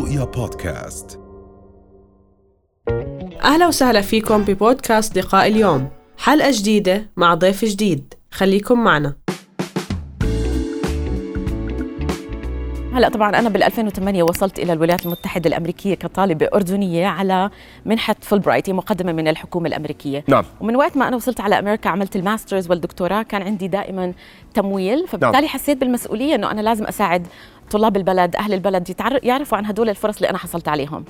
رؤيا بودكاست. أهلا وسهلا فيكم ببودكاست لقاء اليوم. حلقة جديدة مع ضيف جديد. خليكم معنا. هلا طبعا أنا بال 2008 وصلت إلى الولايات المتحدة الأمريكية كطالبة أردنية على منحة فولبرايت مقدمة من الحكومة الأمريكية. نعم. ومن وقت ما أنا وصلت على أمريكا عملت ال master's والدكتوراه كان عندي دائما تمويل. فبالتالي نعم. حسيت بالمسؤولية إنه أنا لازم أساعد طلاب البلد أهل البلد يعرفوا عن هدول الفرص اللي أنا حصلت عليهم.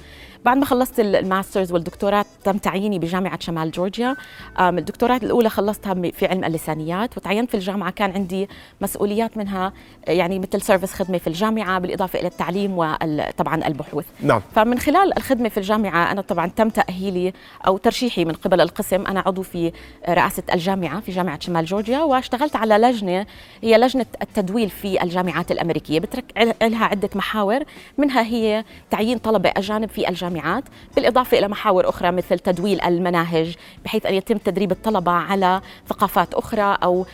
بعد ما خلصت ال- ال master's والدكتوراه تم تعييني بجامعة شمال جورجيا. الدكتوراه الأولى خلصتها في علم اللسانيات وتعينت في الجامعة. كان عندي مسؤوليات منها يعني مثل service خدمة في الجامعة بالإضافة إلى التعليم وطبعا البحوث. نعم. فمن خلال الخدمة في الجامعة أنا طبعا تم تأهيلي أو ترشيحي من قبل القسم. أنا عضو في رئاسة الجامعة في جامعة شمال جورجيا واشتغلت على لجنة هي لجنة التدويل في الجامعات الأمريكية. بترك لها عدة محاور منها هي تعيين طلبة أجانب في الجامعات بالإضافة إلى محاور أخرى مثل تدويل المناهج بحيث أن يتم تدريب الطلبة على ثقافات أخرى أو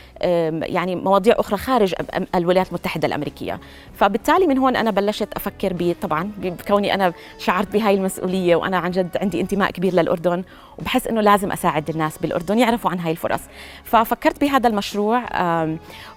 يعني مواضيع أخرى خارج الولايات المتحدة الأمريكية. فبالتالي من هون أنا بلشت أفكر طبعا بكوني أنا شعرت بهاي المسؤولية وأنا عن جد عندي انتماء كبير للأردن وبحس إنه لازم أساعد الناس بالأردن يعرفوا عن هاي الفرص. ففكرت بهذا المشروع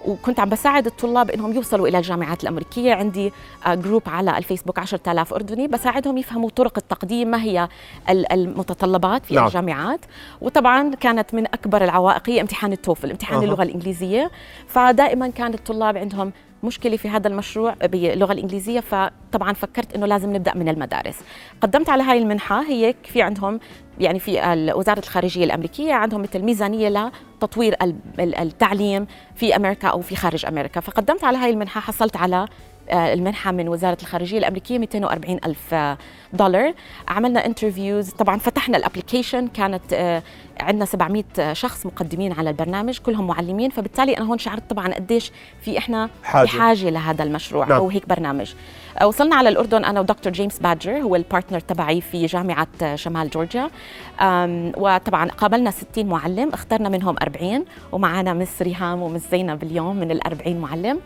وكنت عم بساعد الطلاب إنهم يوصلوا إلى الجامعات الأمريكية. عندي آه، جروب على الفيسبوك 10000 أردني بساعدهم يفهموا طرق التقديم ما هي ال- المتطلبات في نعم. الجامعات وطبعا كانت من أكبر العوائق هي امتحان التوفل امتحان أها. اللغة الإنجليزية فدائما كان الطلاب عندهم مشكلة في هذا المشروع باللغة الإنجليزية فطبعا فكرت إنه لازم نبدأ من المدارس قدمت على هاي المنحة هي في عندهم يعني في ال- وزارة الخارجية الأمريكية عندهم مثل ميزانية لتطوير ال- ال- التعليم في أمريكا أو في خارج أمريكا فقدمت على هاي المنحة حصلت على آه، المنحة من وزارة الخارجية الأمريكية 240 ألف آه، دولار. عملنا interviews طبعا فتحنا ال application كانت آه، عندنا 700 شخص مقدمين على البرنامج كلهم معلمين. فبالتالي أنا هون شعرت طبعا قديش في إحنا حاجة. بحاجة لهذا المشروع نعم. أو هيك برنامج. وصلنا على الأردن أنا ودكتور جيمس بادجر هو ال partner تبعي في جامعة آه، شمال جورجيا. وطبعا قابلنا 60 معلم اخترنا منهم 40 ومعنا Miss ريهام و Miss زينب اليوم من ال 40 معلم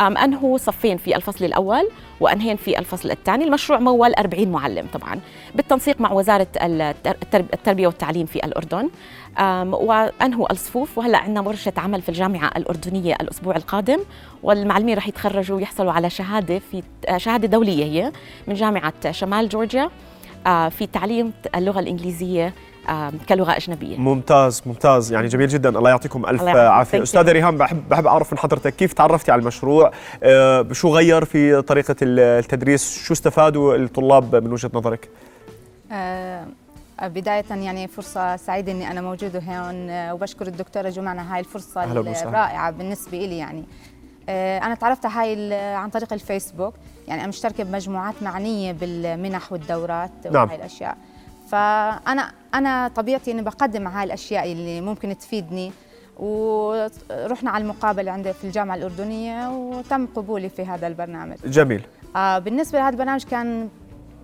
أنهوا صفين في الفصل الأول واثنين في الفصل الثاني. المشروع مول 40 معلم طبعا بالتنسيق مع وزارة التر- الترب- التربية والتعليم في الأردن. آم، وأنهوا الصفوف. وهلأ عندنا ورشة عمل في الجامعة الأردنية الأسبوع القادم والمعلمين رح يتخرجوا ويحصلوا على شهادة في شهادة دولية هي من جامعة شمال جورجيا في تعليم اللغة الإنجليزية آه، كلغة أجنبية. ممتاز ممتاز. يعني جميل جدا. الله يعطيكم ألف الله. عافية. أستاذة ريهام بحب بحب أعرف من حضرتك كيف تعرفتي على المشروع؟ شو غير في طريقة التدريس؟ شو استفادوا الطلاب من وجهة نظرك؟ آه، بداية يعني فرصة سعيدة إني أنا موجودة هون آه، وبشكر الدكتورة جمعنا هاي الفرصة. الرائعة بالنسبة إلي يعني آه، أنا تعرفت هاي ال- عن طريق الفيسبوك يعني أنا مشتركة بمجموعات معنية بالمنح والدورات نعم. وهاي الأشياء فأنا أنا طبيعتي إني بقدم هاي الأشياء اللي ممكن تفيدني ورحنا على المقابلة عندي في الجامعة الأردنية وتم قبولي في هذا البرنامج جميل آه بالنسبة لهذا البرنامج كان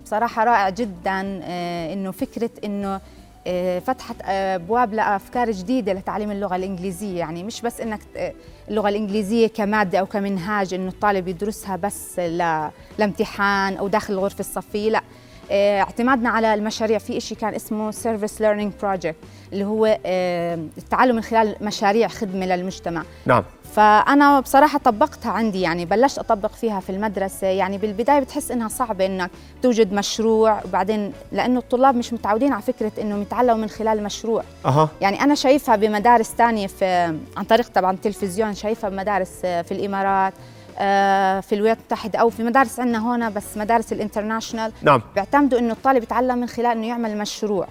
بصراحة رائع جدا آه إنه فكرة إنه آه فتحت آه، أبواب لأفكار جديدة لتعليم اللغة الإنجليزية. يعني مش بس إنك ت- اللغة الإنجليزية كمادة أو كمنهاج إنه الطالب يدرسها بس لامتحان أو داخل الغرفة الصفية لا. اعتمادنا على المشاريع. في شيء كان اسمه Service Learning Project اللي هو آه، التعلم من خلال مشاريع خدمة للمجتمع. نعم. فأنا بصراحة طبقتها عندي يعني بلشت أطبق فيها في المدرسة. يعني بالبداية بتحس إنها صعبة إنك توجد مشروع وبعدين لأنه الطلاب مش متعودين على فكرة إنهم يتعلموا من خلال مشروع. أها. يعني أنا شايفها بمدارس تانية في عن طريق طبعا التلفزيون شايفها بمدارس في الإمارات. آه، في الولايات المتحدة أو في مدارس عندنا هون بس مدارس ال international نعم. بيعتمدوا إنه الطالب يتعلم من خلال إنه يعمل مشروع.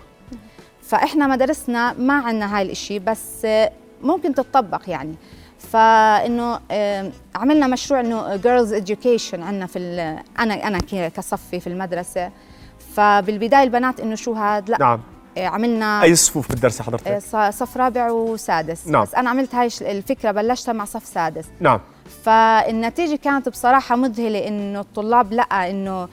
فإحنا مدارسنا ما عندنا هاي الإشي بس آه، ممكن تتطبق يعني. فإنه آه، عملنا مشروع إنه girls education عندنا في أنا أنا كصفي في المدرسة. فبالبداية البنات إنه شو هاد؟ لا. نعم. آه، عملنا أي صفوف بالدرس آه، حضرتك صف رابع وسادس. نعم. بس أنا عملت هاي الفكرة بلشتها مع صف سادس. نعم. فالنتيجة كانت بصراحة مذهلة إنه الطلاب لقى إنه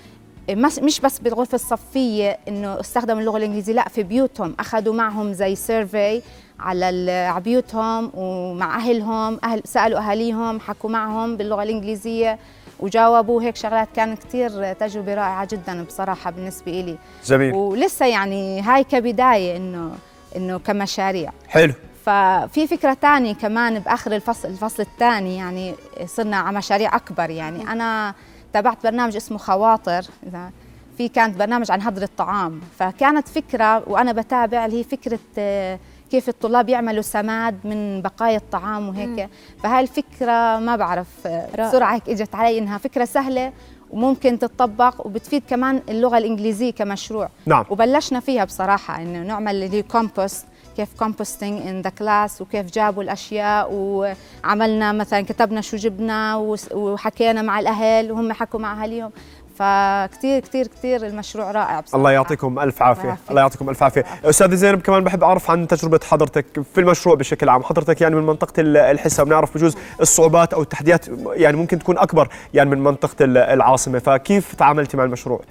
مس- مش بس بالغرفة الصفية إنه استخدموا اللغة الإنجليزية لأ في بيوتهم. أخذوا معهم زي سيرفي على على بيوتهم ومع أهلهم أهل سألوا أهاليهم حكوا معهم باللغة الإنجليزية وجاوبوا. هيك شغلات كان كثير تجربة رائعة جدا بصراحة بالنسبة لي جميل. ولسه يعني هاي كبداية إنه إنه كمشاريع. حلو. ففي فكرة تانية كمان بآخر الفصل الفصل الثاني يعني صرنا على مشاريع أكبر. يعني أنا تابعت برنامج اسمه خواطر إذا في كانت برنامج عن هدر الطعام. فكانت فكرة وأنا بتابع اللي هي فكرة آه، كيف الطلاب يعملوا سماد من بقايا الطعام وهيك. فهاي الفكرة ما بعرف آه، بسرعة هيك إجت علي إنها فكرة سهلة وممكن تتطبق وبتفيد كمان اللغة الإنجليزية كمشروع. نعم. وبلشنا فيها بصراحة إنه نعمل اللي كومبوست كيف composting in the class وكيف جابوا الأشياء وعملنا مثلا كتبنا شو جبنا وحكينا مع الأهل وهم حكوا مع أهاليهم. فكتير كتير كتير المشروع رائع بصراحة. الله يعطيكم ألف عافية. الله يعطيكم ألف عافية. استاذه زينب كمان بحب أعرف عن تجربة حضرتك في المشروع بشكل عام. حضرتك يعني من منطقة الحسا بنعرف بجوز الصعوبات أو التحديات يعني ممكن تكون أكبر يعني من منطقة العاصمة. فكيف تعاملتي مع المشروع؟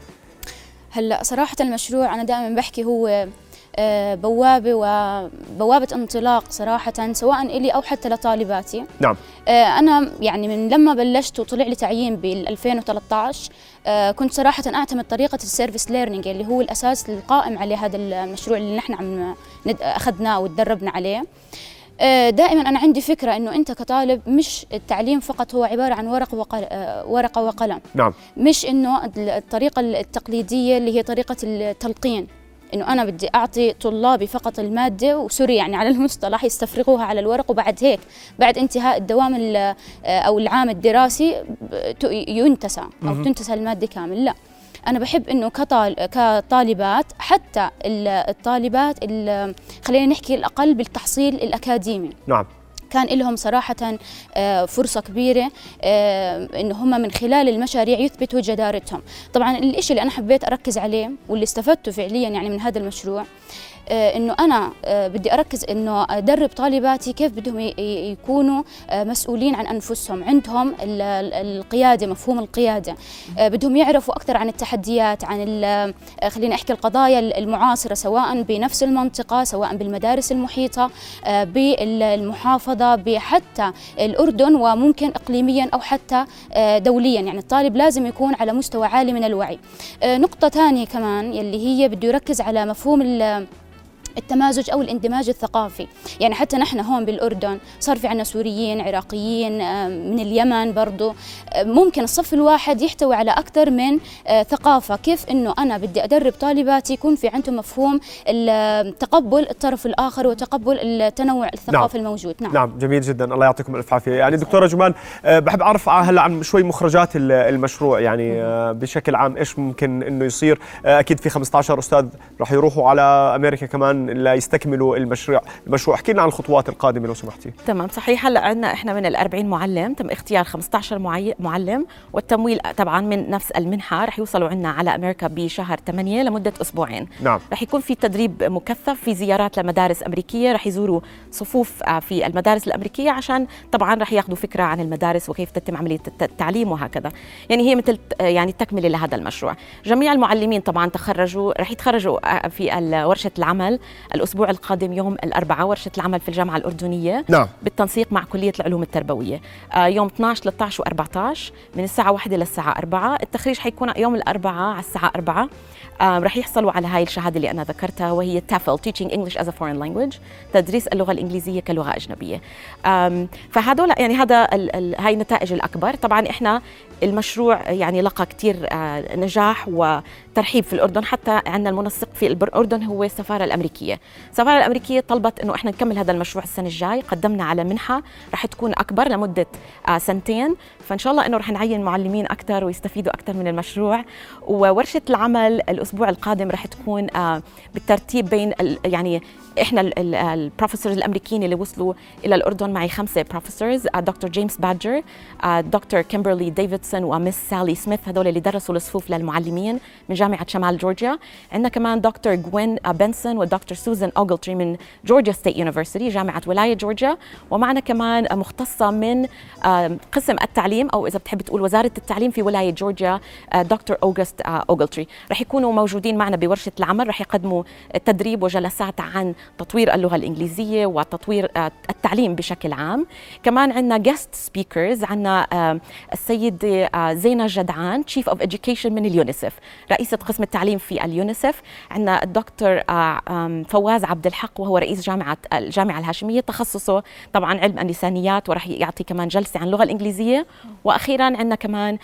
هلأ صراحة المشروع أنا دائما بحكي هو آه، بوابة وبوابة انطلاق صراحة سواء إلي أو حتى لطالباتي. نعم. آه، أنا يعني من لما بلشت وطلع لي تعيين بال 2013 آه، كنت صراحة أعتمد طريقة ال service learning اللي هو الأساس القائم عليه هذا المشروع اللي نحن عم أخذناه وتدربنا عليه. دائما أنا عندي فكرة إنه أنت كطالب مش التعليم فقط هو عبارة عن ورق وقل... ورقة وقلم. نعم. مش إنه الطريقة التقليدية اللي هي طريقة التلقين. إنه أنا بدي أعطي طلابي فقط المادة وسوري يعني على المصطلح يستفرغوها على الورق. وبعد هيك بعد انتهاء الدوام أو العام الدراسي ينتسى أو تنتسى المادة كامل. لا أنا بحب إنه كطال كطالبات حتى الطالبات خلينا نحكي الأقل بالتحصيل الأكاديمي. نعم. كان لهم صراحة آه، فرصة كبيرة آه، إن هم من خلال المشاريع يثبتوا جدارتهم. طبعا الإشي اللي أنا حبيت أركز عليه واللي استفدته فعليا يعني من هذا المشروع إنه أنا آه، بدي أركز إنه أدرب طالباتي كيف بدهم يكونوا آه، مسؤولين عن أنفسهم. عندهم القيادة مفهوم القيادة. بدهم يعرفوا أكثر عن التحديات عن خلينا أحكي القضايا المعاصرة سواء بنفس المنطقة سواء بالمدارس المحيطة بالمحافظة بحتى الأردن وممكن اقليميا أو حتى دوليا. يعني الطالب لازم يكون على مستوى عالي من الوعي. نقطة ثانية كمان يلي هي بده يركز على مفهوم التمازج أو الاندماج الثقافي. يعني حتى نحن هون بالأردن صار في عندنا سوريين عراقيين من اليمن برضو. ممكن الصف الواحد يحتوي على أكثر من آه، ثقافة. كيف إنه أنا بدي أدرب طالباتي يكون في عندهم مفهوم تقبل الطرف الآخر وتقبل التنوع الثقافي نعم. الموجود. نعم. نعم جميل جدا. الله يعطيكم الف عافية. يعني دكتورة جمال آه، بحب أعرف هلأ عن شوي مخرجات المشروع. يعني آه، بشكل عام إيش ممكن إنه يصير؟ أكيد في 15 أستاذ راح يروحوا على أمريكا كمان. ليستكملوا المشروع. المشروع. احكي لنا عن الخطوات القادمة لو سمحتي. تمام. صحيح هلا عندنا إحنا من ال 40 معلم تم اختيار 15 معلم والتمويل طبعا من نفس المنحة. رح يوصلوا عندنا على أمريكا بشهر 8 لمدة أسبوعين. نعم. رح يكون في تدريب مكثف في زيارات لمدارس أمريكية. رح يزوروا صفوف آه، في المدارس الأمريكية عشان طبعا رح ياخذوا فكرة عن المدارس وكيف تتم عملية التعليم وهكذا. يعني هي مثل آه، يعني تكمله لهذا المشروع. جميع المعلمين طبعا تخرجوا رح يتخرجوا آه، في ورشة العمل. الأسبوع القادم يوم الأربعاء ورشة العمل في الجامعة الأردنية نعم. بالتنسيق مع كلية العلوم التربوية. آه يوم 12 13 و14 من الساعة 1 للساعة 4 التخريج حيكون يوم الأربعاء على الساعة 4 آه رح يحصلوا على هاي الشهادة اللي أنا ذكرتها وهي TEFL Teaching English as a Foreign Language تدريس اللغة الإنجليزية كلغة أجنبية. فهذول يعني هذا هاي النتائج الأكبر. طبعا إحنا المشروع يعني لقى كثير آه نجاح وترحيب في الأردن. حتى عندنا المنسق في الأردن هو السفارة الأمريكية. السفارة الأمريكية طلبت إنه إحنا نكمل هذا المشروع السنة الجاي. قدمنا على منحة رح تكون أكبر لمدة آه سنتين. فإن شاء الله إنه رح نعين معلمين أكثر ويستفيدوا أكثر من المشروع. وورشة العمل الأسبوع القادم رح تكون آه بالترتيب بين يعني إحنا ال professors الأمريكيين اللي وصلوا إلى الأردن معي خمسة بروفيسورز دكتور جيمس بادجر دكتور كيمبرلي ديفيدسون ومس سالي سميث هذول اللي درسوا الصفوف للمعلمين من جامعة شمال جورجيا. عندنا كمان دكتور جوين بنسون ودكتور سوزان اوغلتري من Georgia State University جامعة ولاية جورجيا ومعنا كمان مختصة من قسم التعليم أو إذا بتحب تقول وزارة التعليم في ولاية جورجيا دكتور اوغست اوغلتري رح يكونوا موجودين معنا بورشة العمل رح يقدموا تدريب وجلسات عن تطوير اللغة الإنجليزية وتطوير التعليم بشكل عام. كمان عندنا guest speakers عندنا السيد هي آه، زينة جدعان chief of education من اليونيسف رئيسة قسم التعليم في اليونيسف عندنا الدكتور آه، فواز عبد الحق وهو رئيس جامعة الجامعة الهاشمية تخصصه طبعا علم اللسانيات وراح يعطي كمان جلسة عن اللغة الإنجليزية. وأخيرا عندنا كمان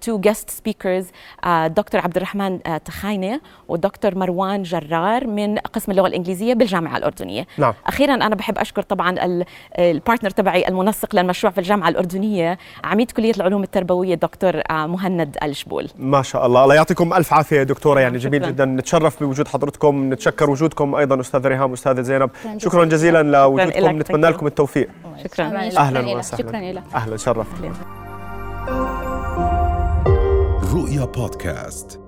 two guest speakers الدكتور عبد الرحمن آه، تخاينة والدكتور مروان جرار من قسم اللغة الإنجليزية بالجامعة الأردنية. نعم. أخيرا أنا بحب أشكر طبعا ال- البارتنر تبعي المنسق للمشروع في الجامعة الأردنية عميد كلية العلوم التربوية دكتور آه، مهند الشبول. ما شاء الله. الله يعطيكم ألف عافية دكتورة. يعني جميل. جدا. نتشرف بوجود حضرتكم نتشكر وجودكم أيضا أستاذ ريهام واستاذه زينب شكراً جزيلا. لوجودكم نتمنى. لكم التوفيق شكرا. أهلا. وسهلا شكرا لك أهلا شرف أهلاً. رؤيا بودكاست